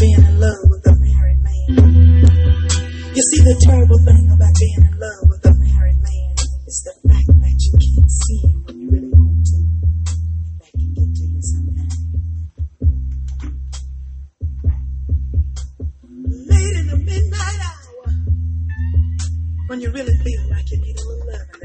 being in love with a married man. You see, the terrible thing about being in love with a married man is the fact that you can't see him when you really want to. That can get to you sometimes. Late in the midnight hour, when you really feel like you need a little love.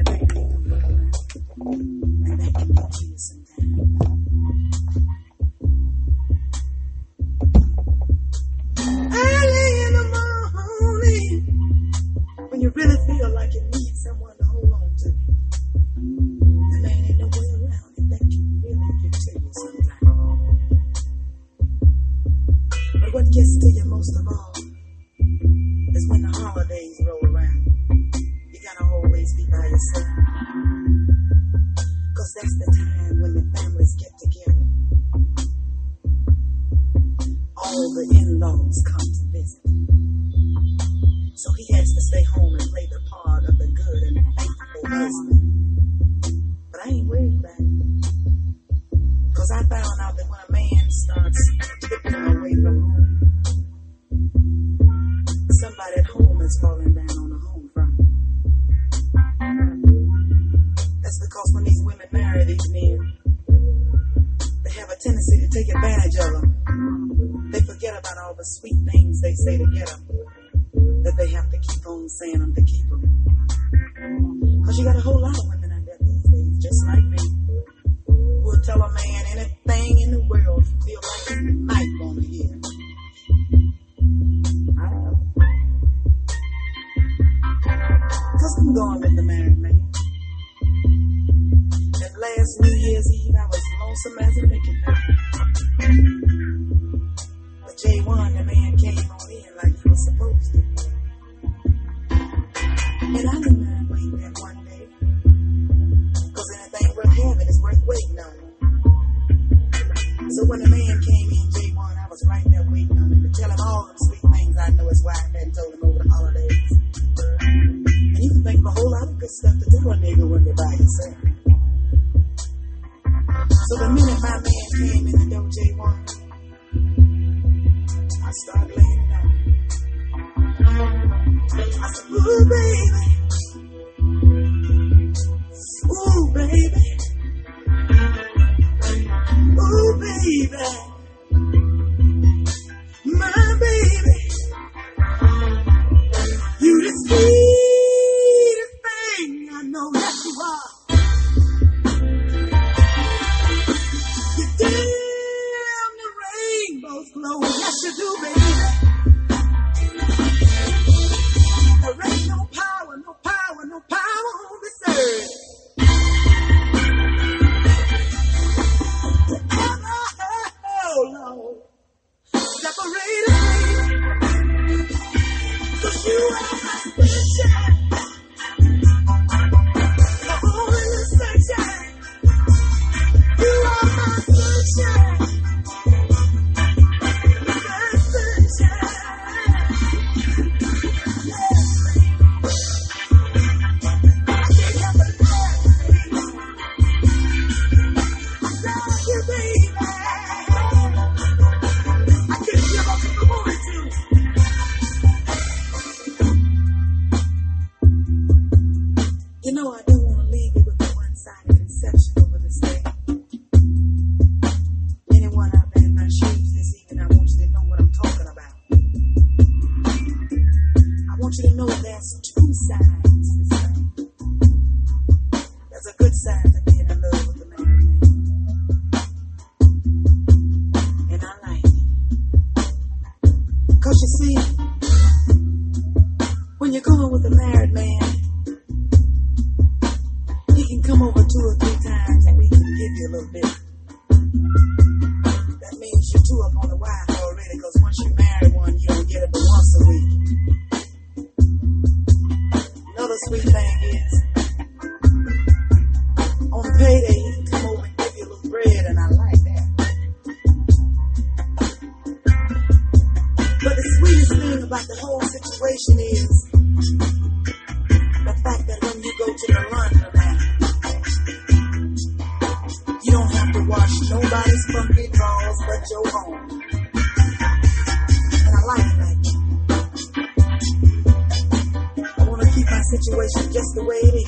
And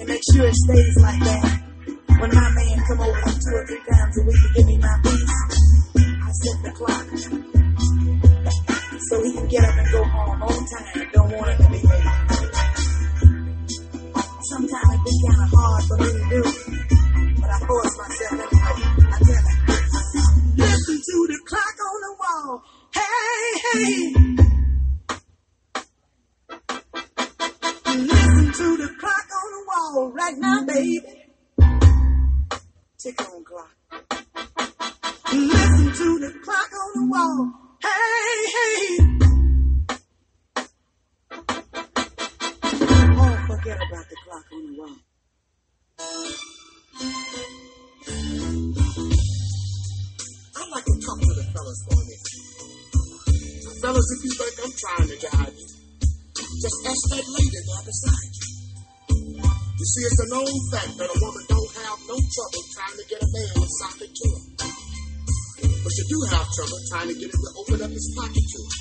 to make sure it stays like that, when my man come over two or three times a week to give me my piece, I set the clock so he can get up and go home on time. Don't want him to be late. Sometimes it be kind of hard for me to do, but I force myself anyway. I tell him, listen to the clock on the wall. Hey, hey. On wall right now, baby. Tick on clock. Listen to the clock on the wall. Hey, hey. Oh, forget about the clock on the wall. I'd like to talk to the fellas for a minute. Fellas, if you think I'm trying to guide you, just ask that lady there beside you. You see, it's a known fact that a woman don't have no trouble trying to get a man to sock it to her. But she do have trouble trying to get him to open up his pocket to her.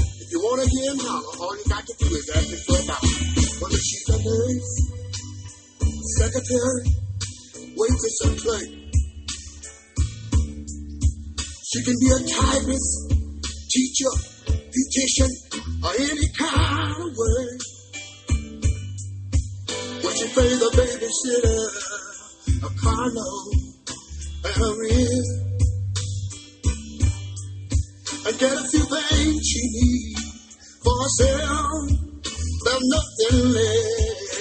If you want to hear him holler, all you got to do is ask him for a dollar. Whether she's a nurse, secretary, waitress, or clerk. She can be a typist, teacher, beautician, or any kind of work. She pay the babysitter a car note and a rent, and get a few things she needs for herself, there's nothing left.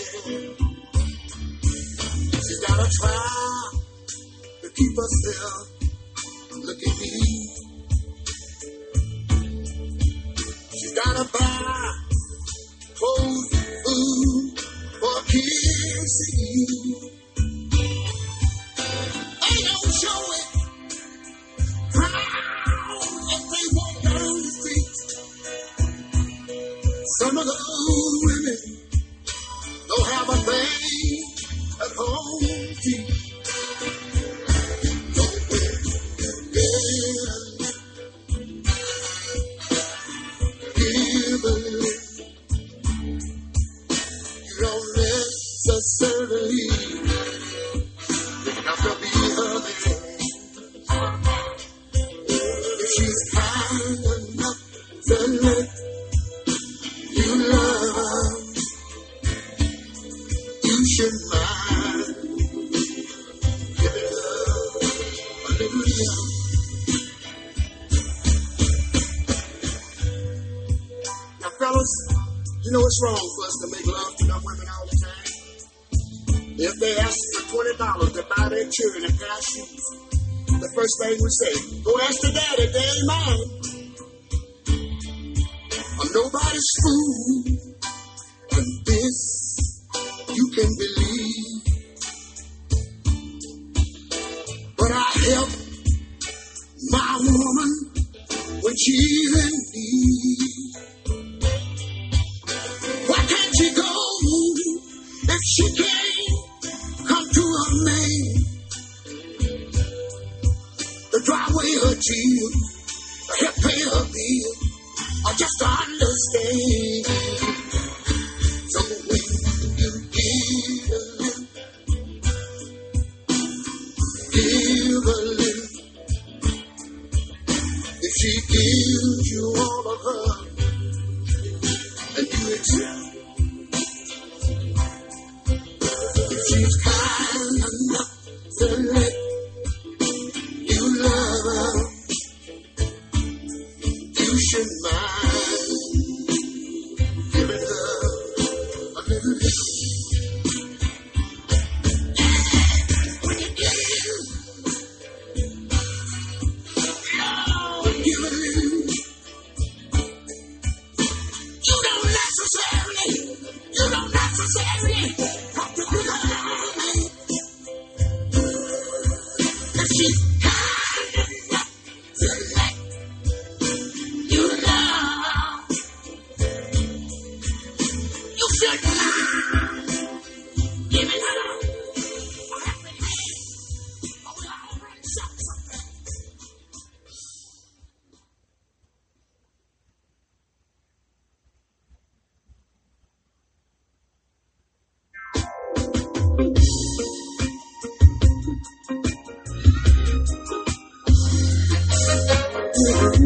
She's gotta try to keep herself looking neat. She's gotta buy clothes, food Some of those women don't have a thing at home necessarily children a pair of the first thing we say, go ask the daddy, they ain't mine. Yes.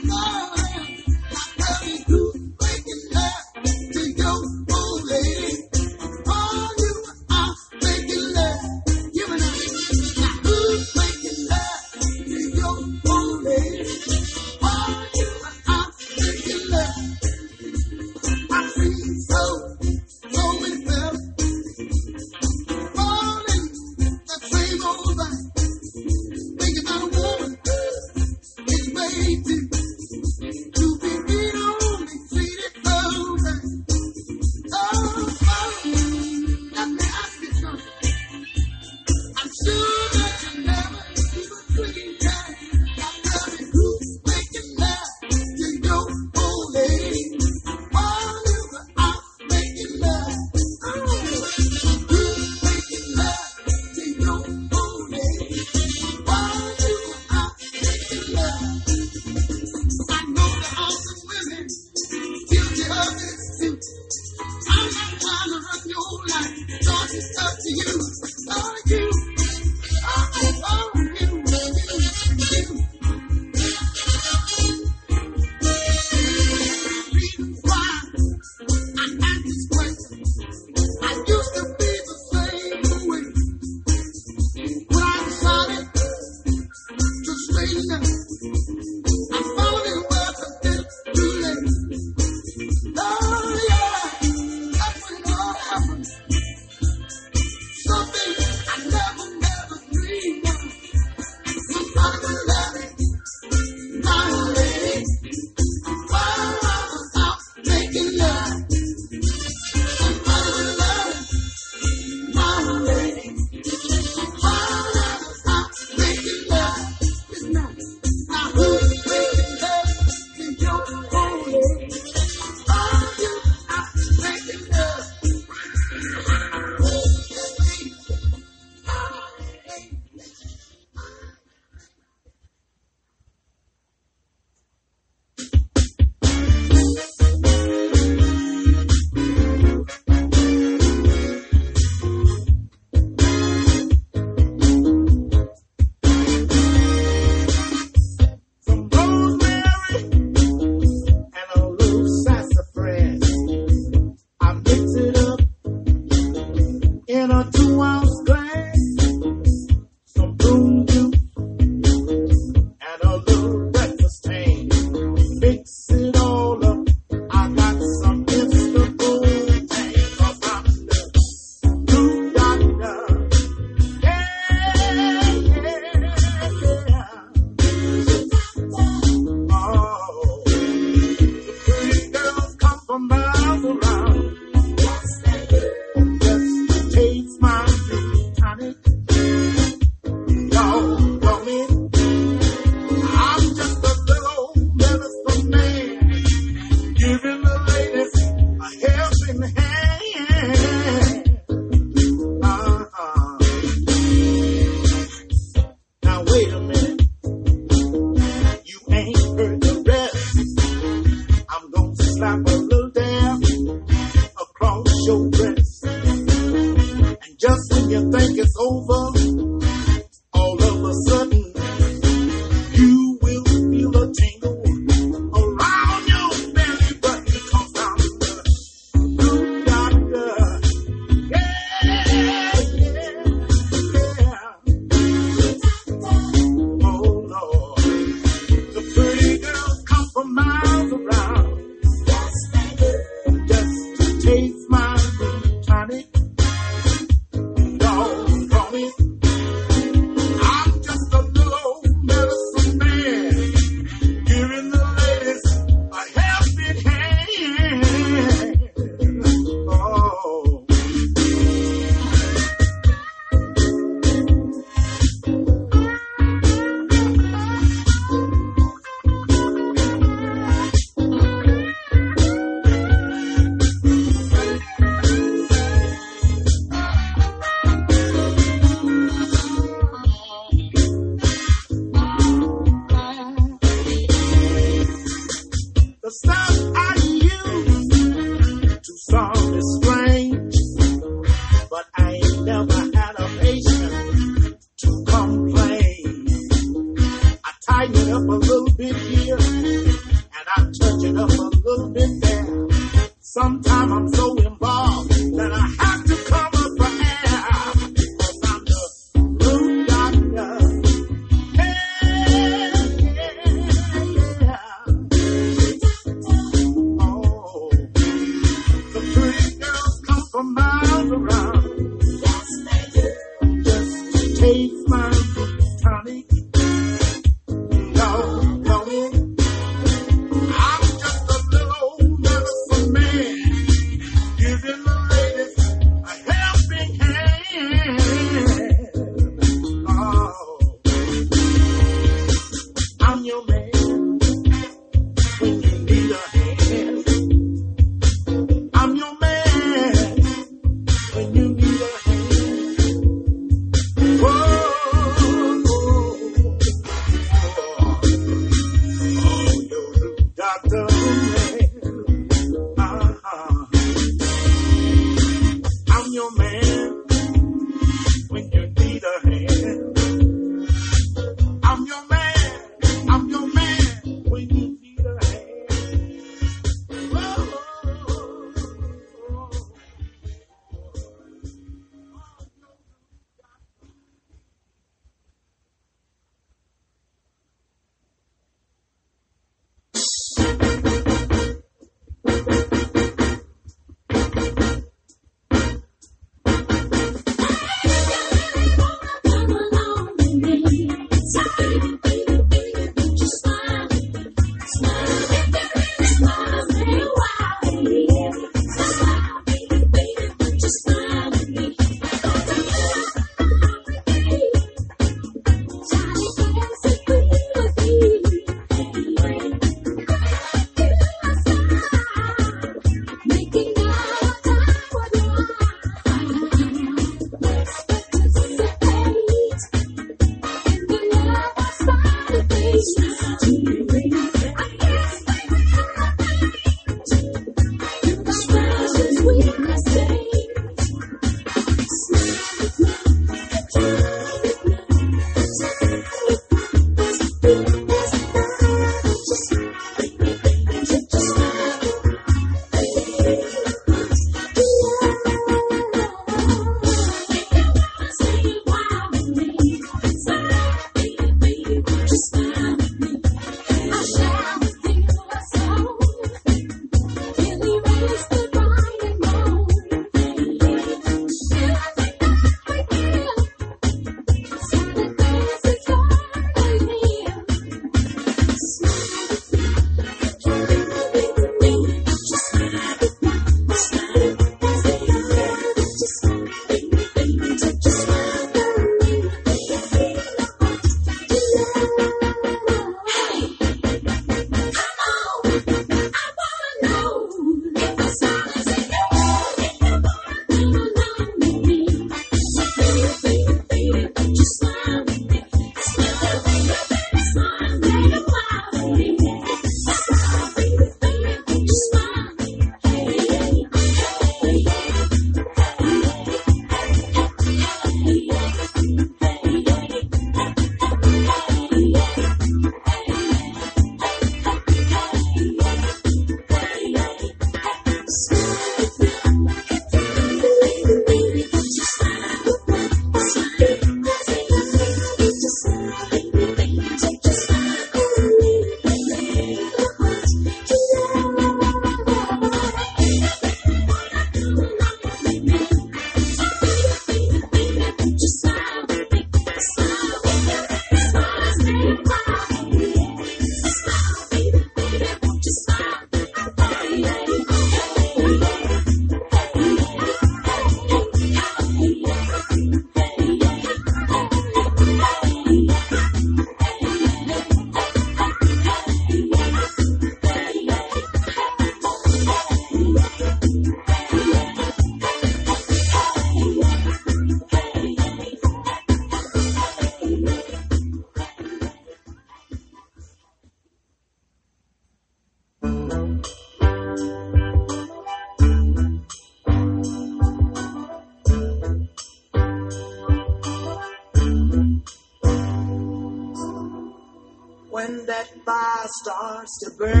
Starts to burning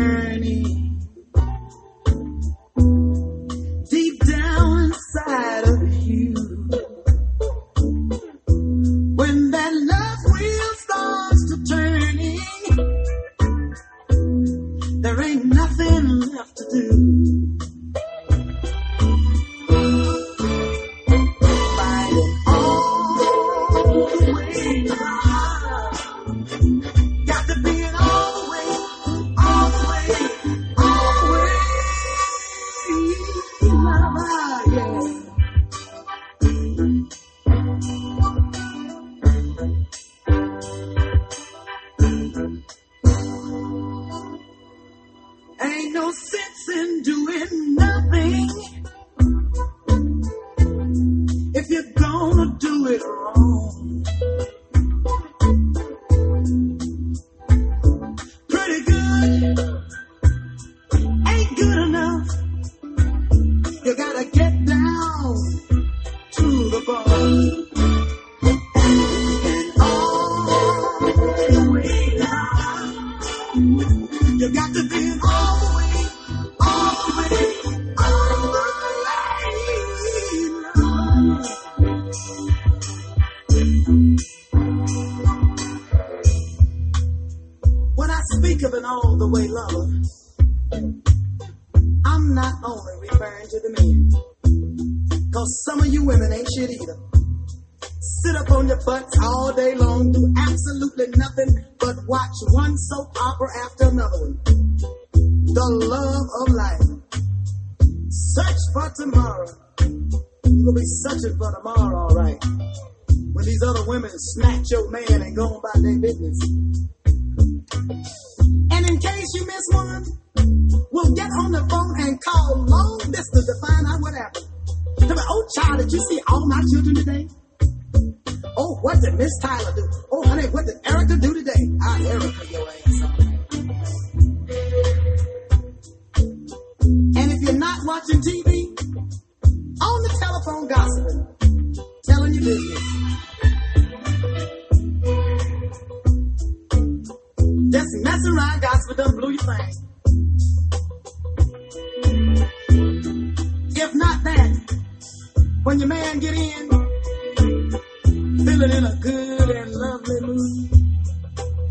to the men. Cause some of you women ain't shit either. Sit up on your butts all day long, do absolutely nothing but watch one soap opera after another one. The love of life. Search for tomorrow. You will be searching for tomorrow, alright. When these other women snatch your man and go about their business. Case you miss one, we'll get on the phone and call long distance to find out what happened. Oh child, did you see all my children today? Oh, what did Miss Tyler do? Oh, honey, what did Erica do today? Ah, Erica, your ass. And if you're not watching TV, on the telephone gossiping, telling your business. Just messing around, gossiping done blew your thing. If not that, when your man get in, feeling in a good and lovely mood,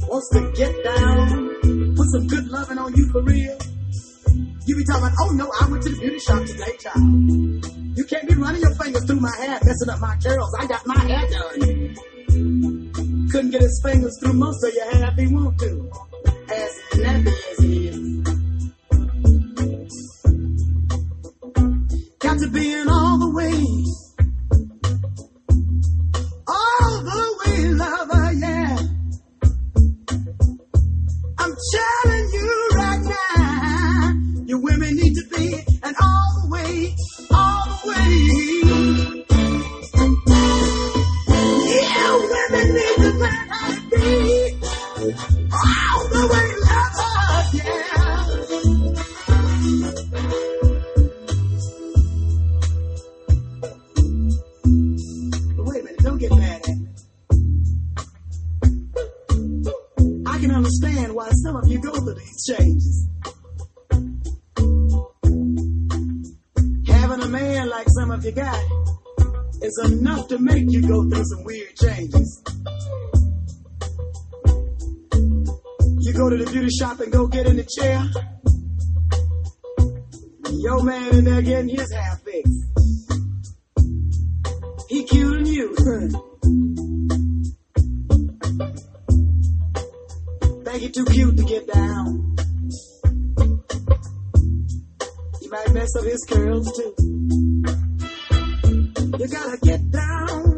wants to get down, put some good loving on you for real. You be talking, oh no, I went to the beauty shop today, child. You can't be running your fingers through my hair, messing up my curls. I got my hair done. Couldn't get his fingers through most of your hair if he want to. As nappy as he is. Got to be in all the way. All the way, lover, yeah. I'm telling you right now, you women need to be and all the way, all the way. You got is enough to make you go through some weird changes. You go to the beauty shop and go get in the chair. Your man in there getting his hair fixed. He cute and you. Think he too cute to get down. You might mess up his curls too. You gotta get down.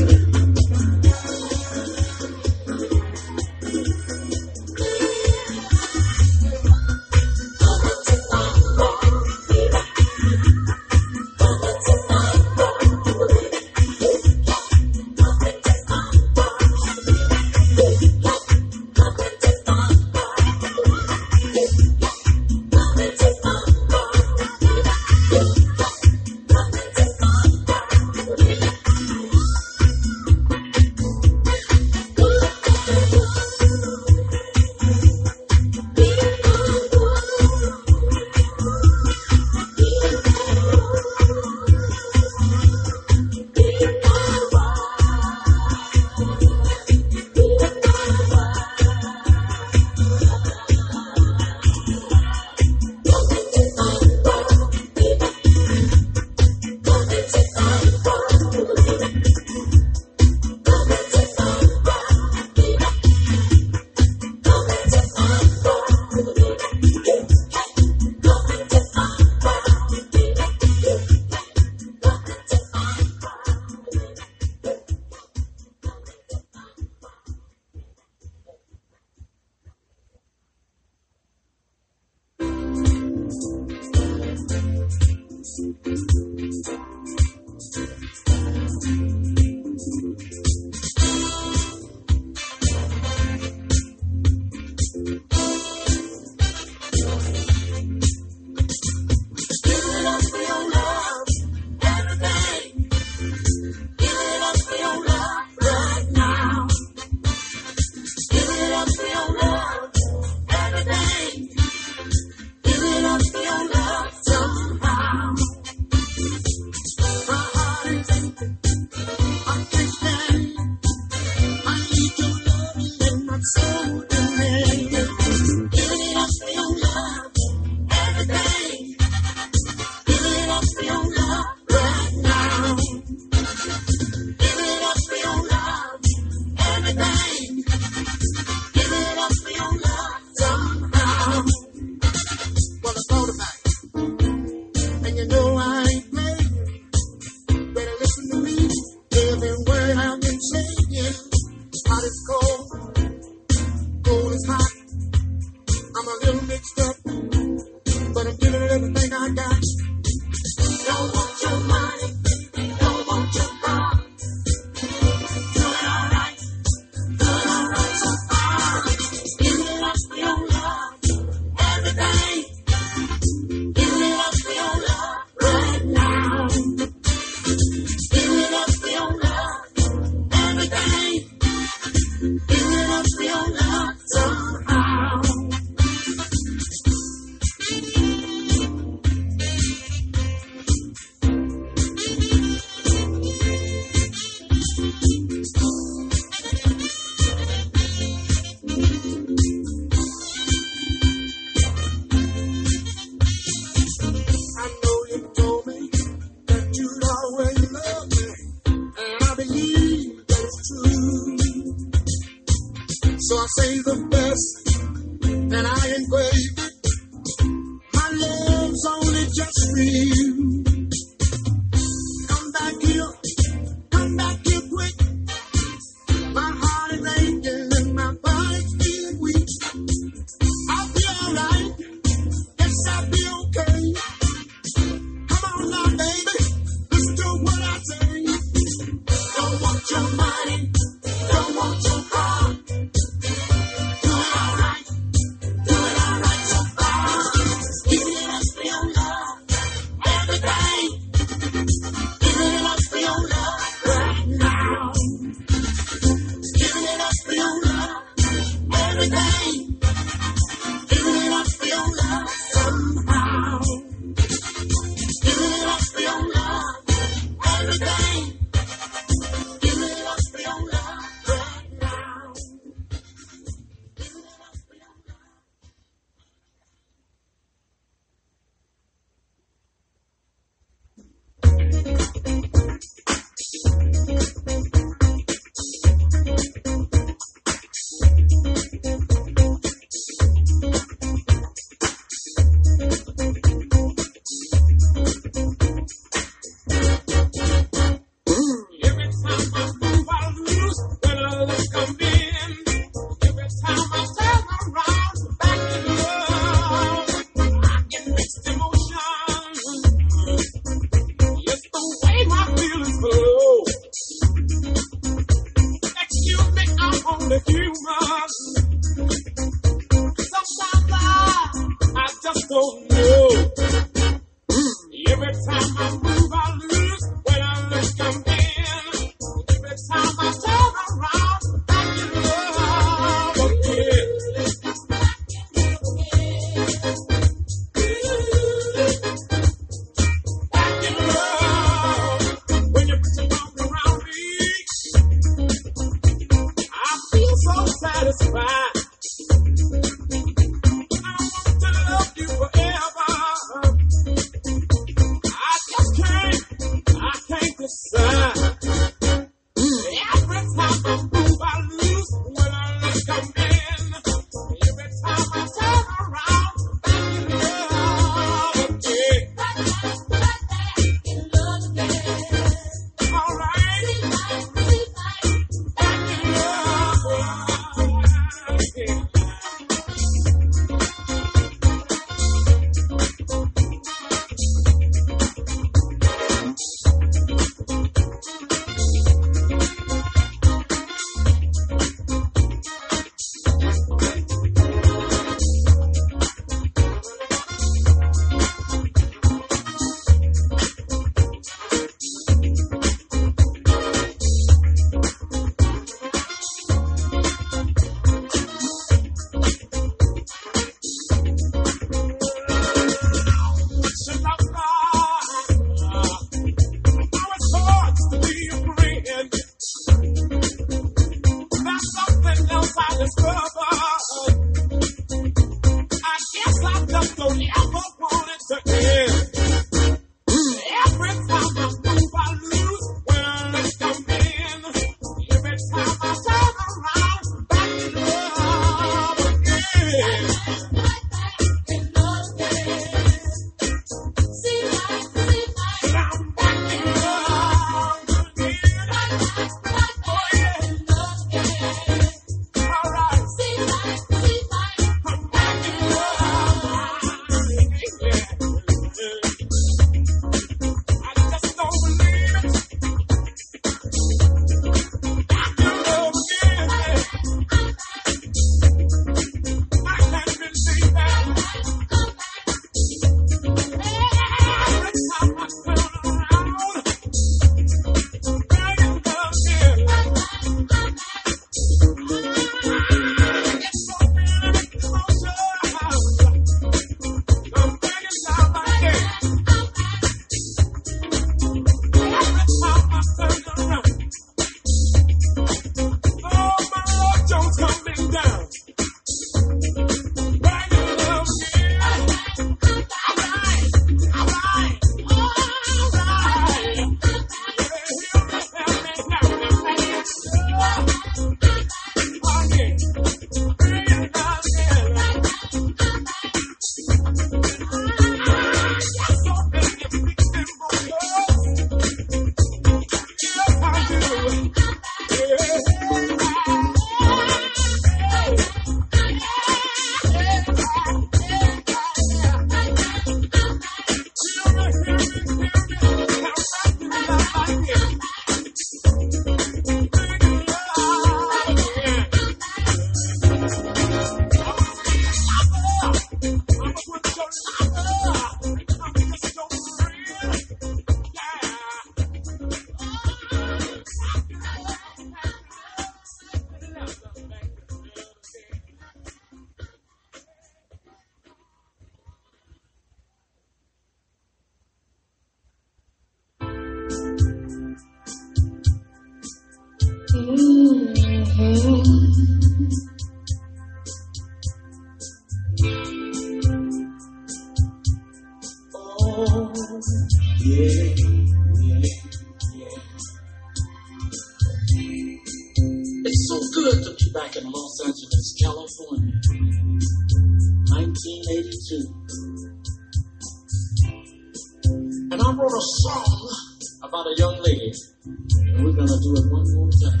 one more time.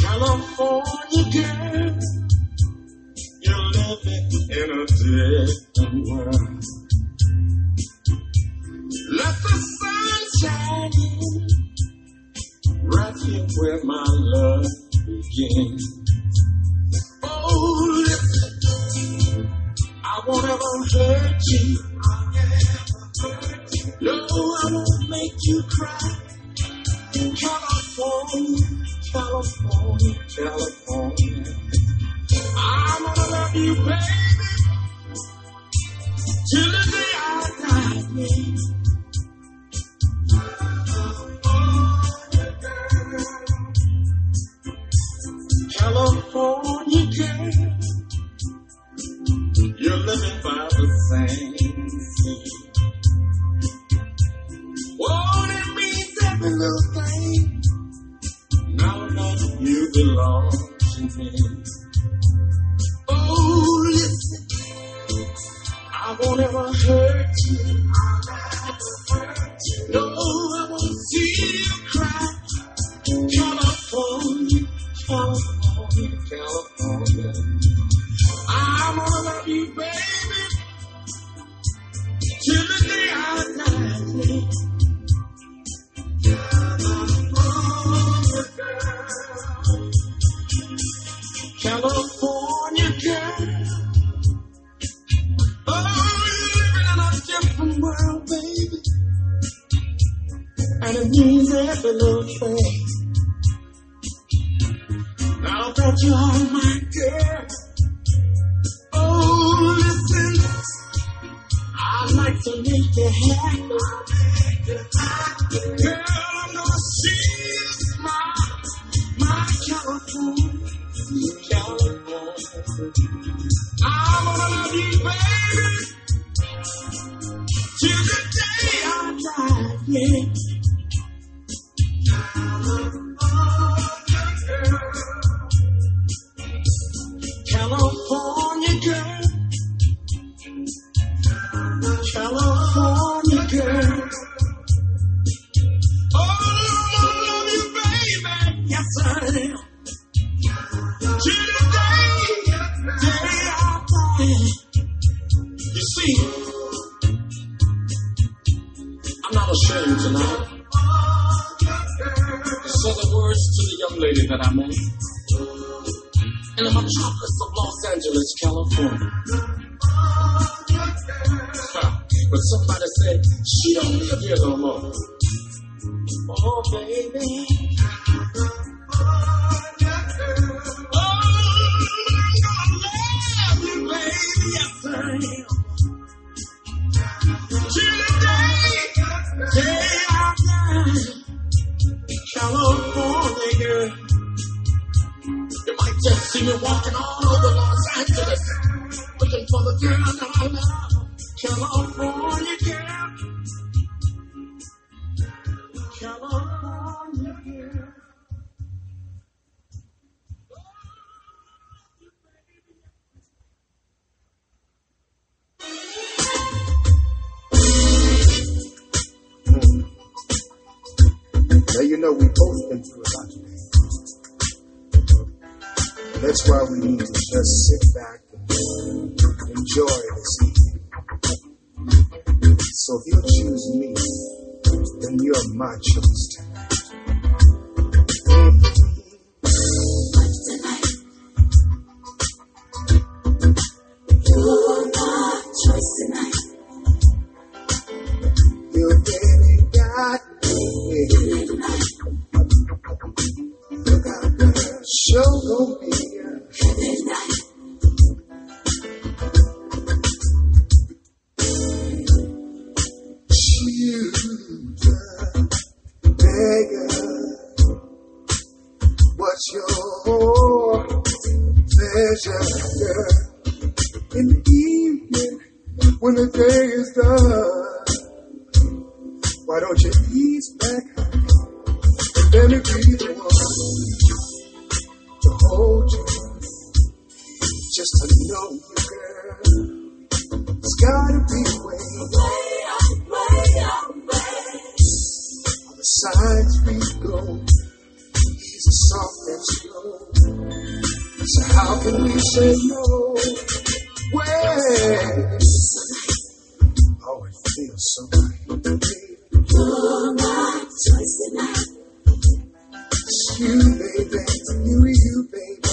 California girl, you love me in a different world. Let the sun shine in, right here where my love begins. Oh, listen, I won't ever hurt you. No, I won't make you cry. California, California, California. I'm gonna love you, baby, till the day I die. Baby. California girl, you're living by the same it? been lost and. Oh, listen, I won't ever hurt you. Jesus for no tricks. Now that you're my girl. See, I'm not ashamed tonight. These say the words to the young lady that I met. choice. You're my choice tonight. It's You, baby. You, you, baby.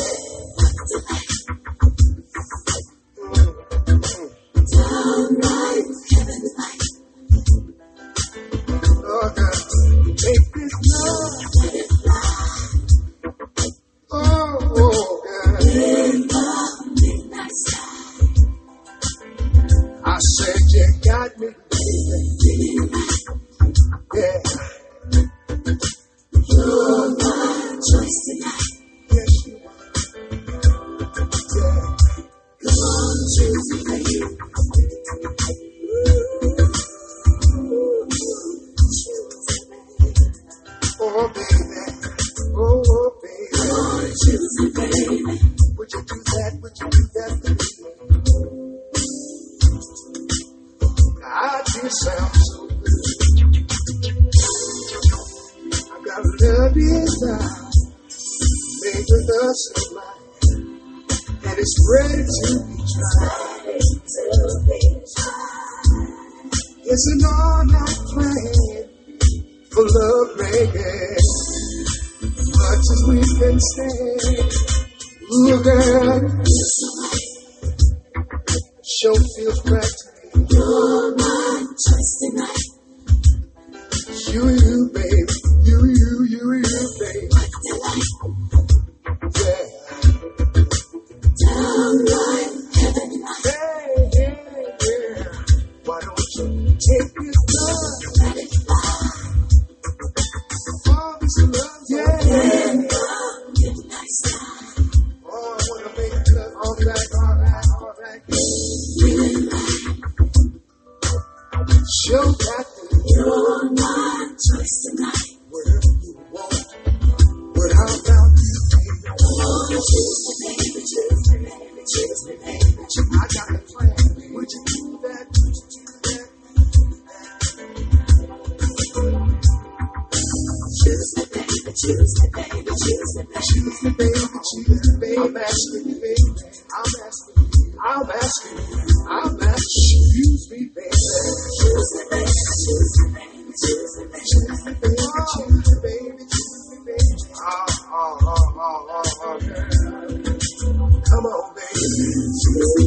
Super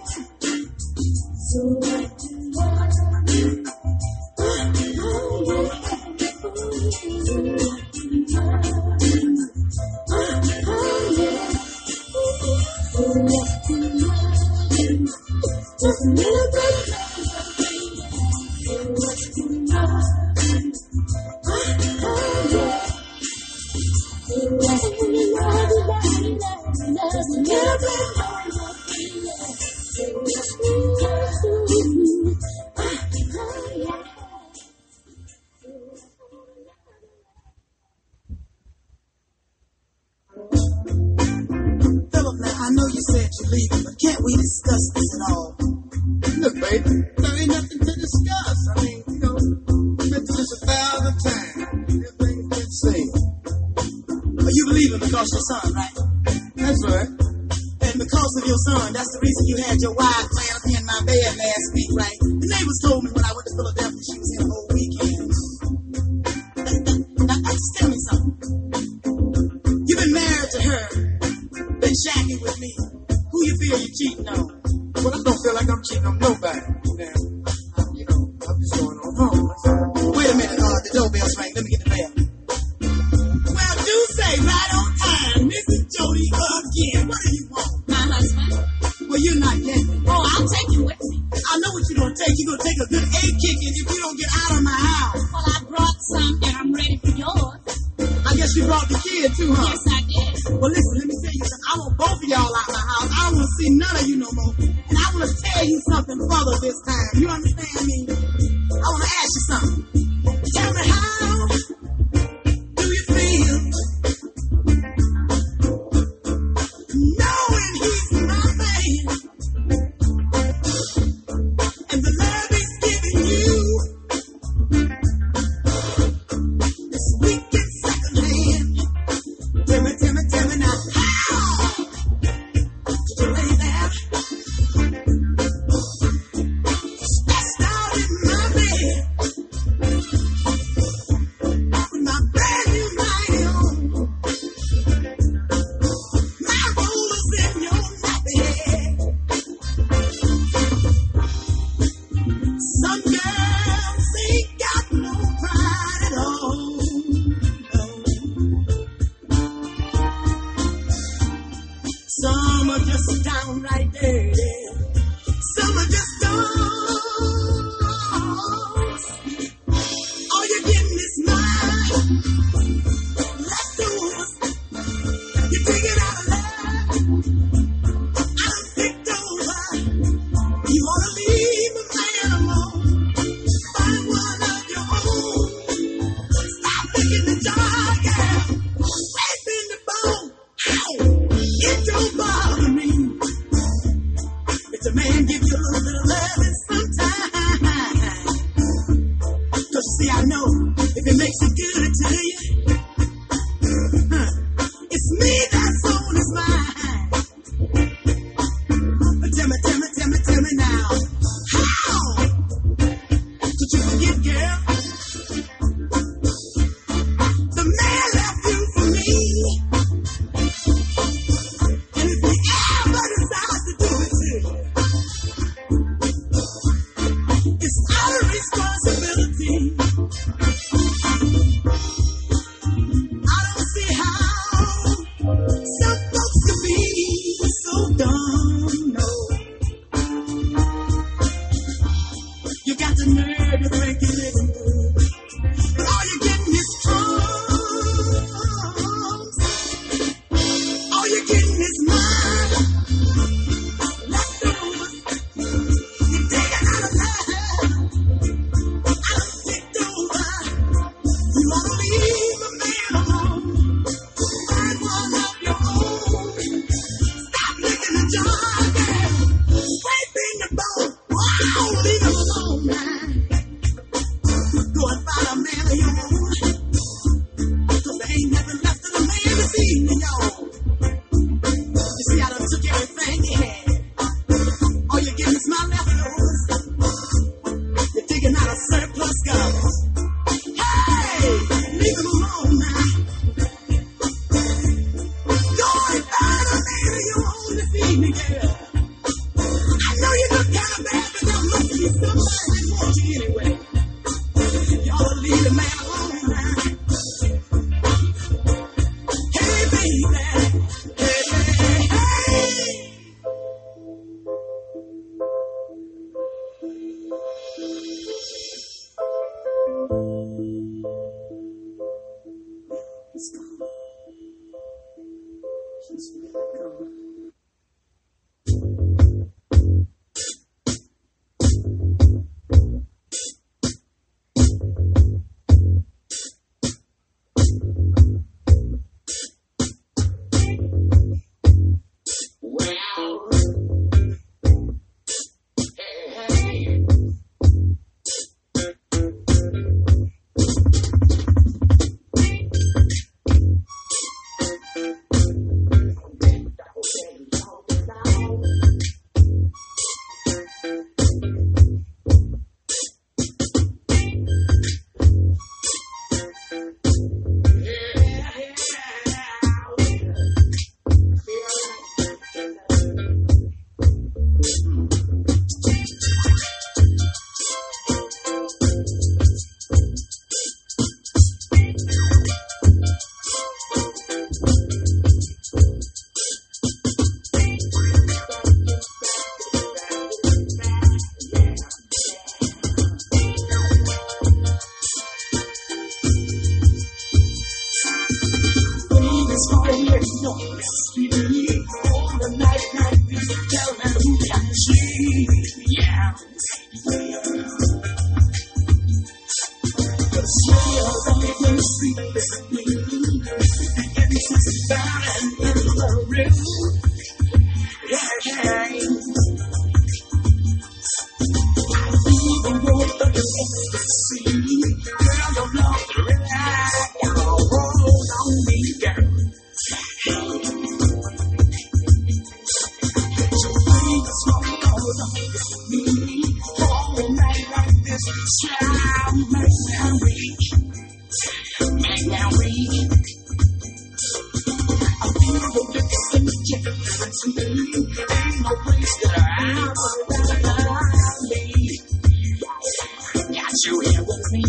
Anyway.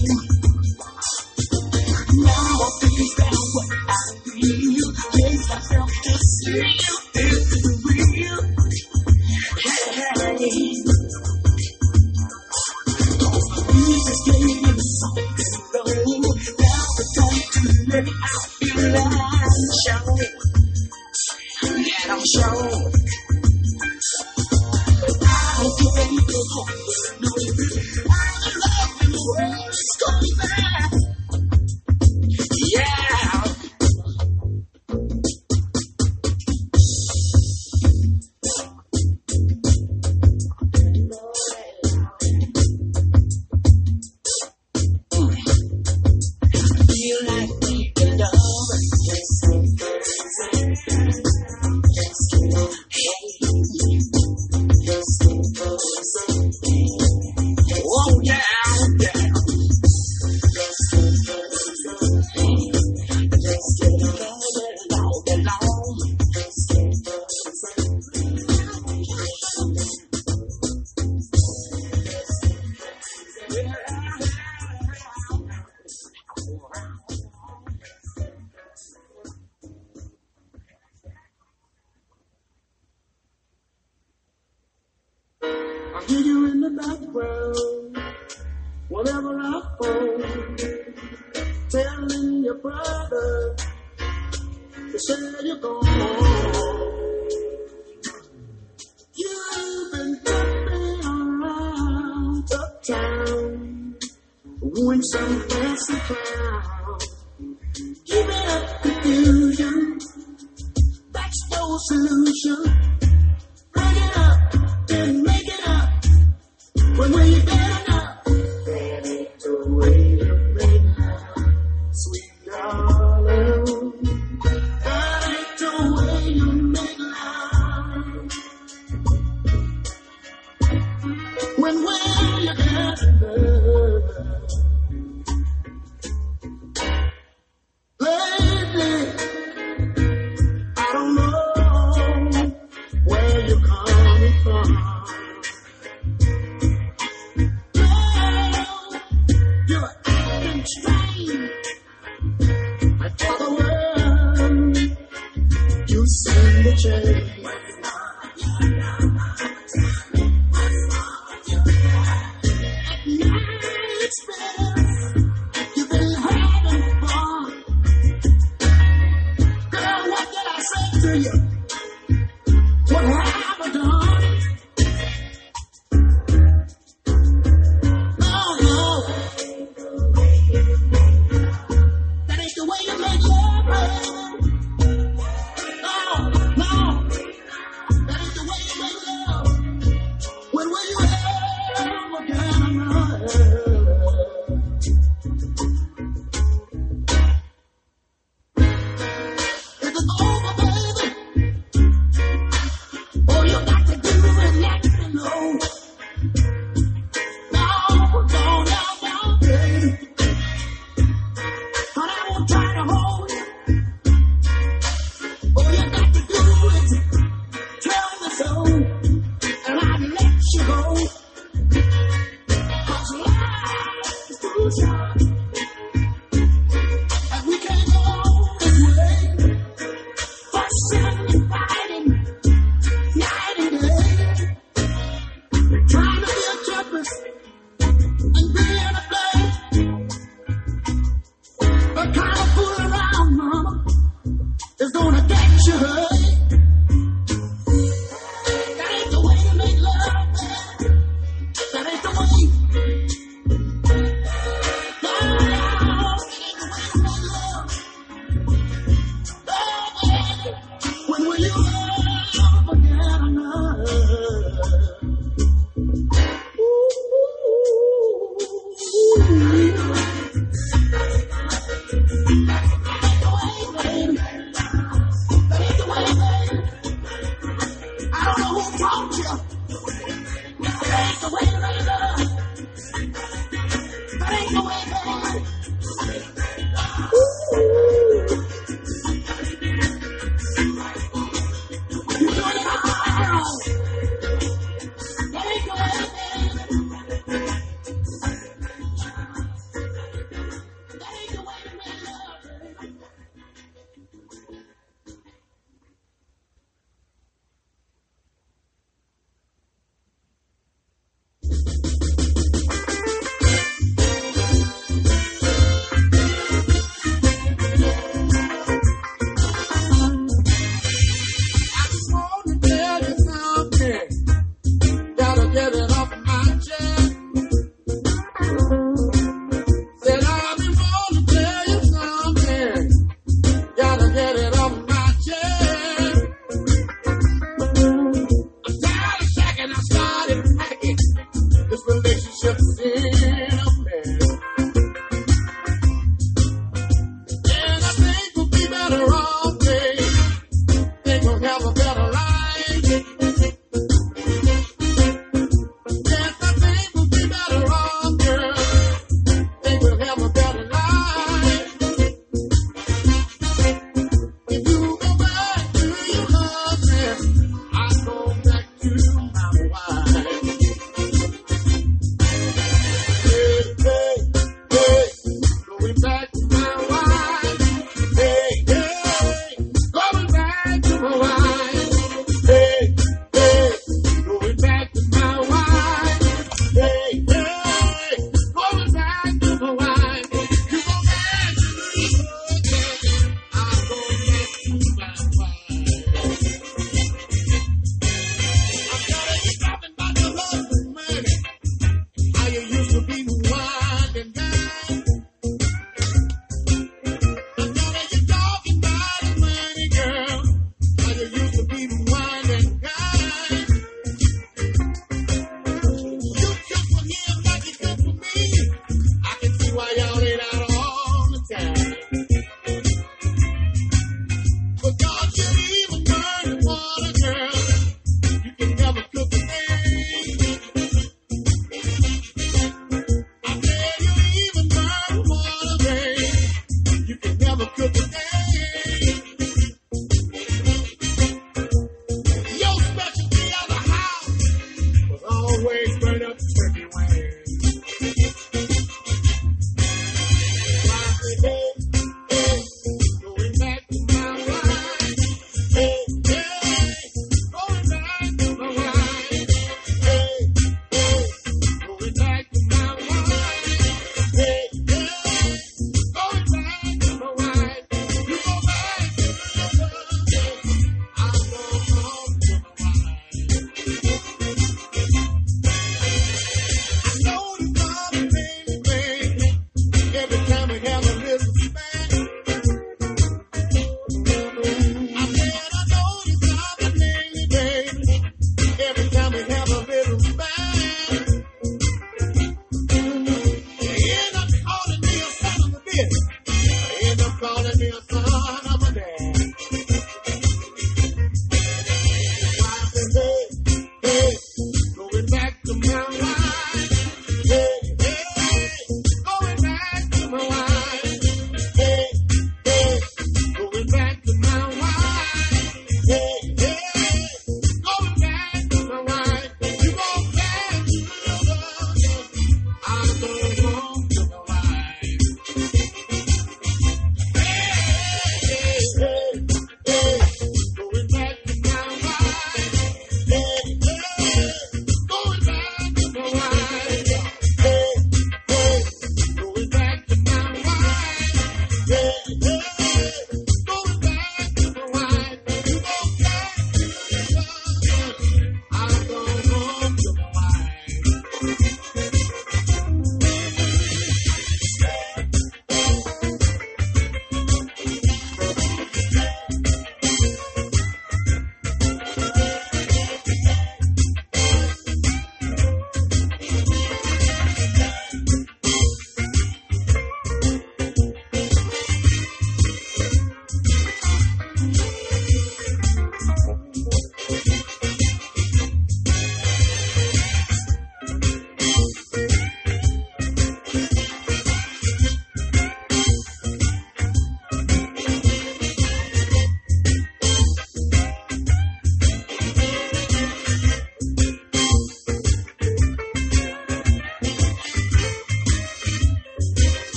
Now I feel what I feel. Yes, I feel. picture.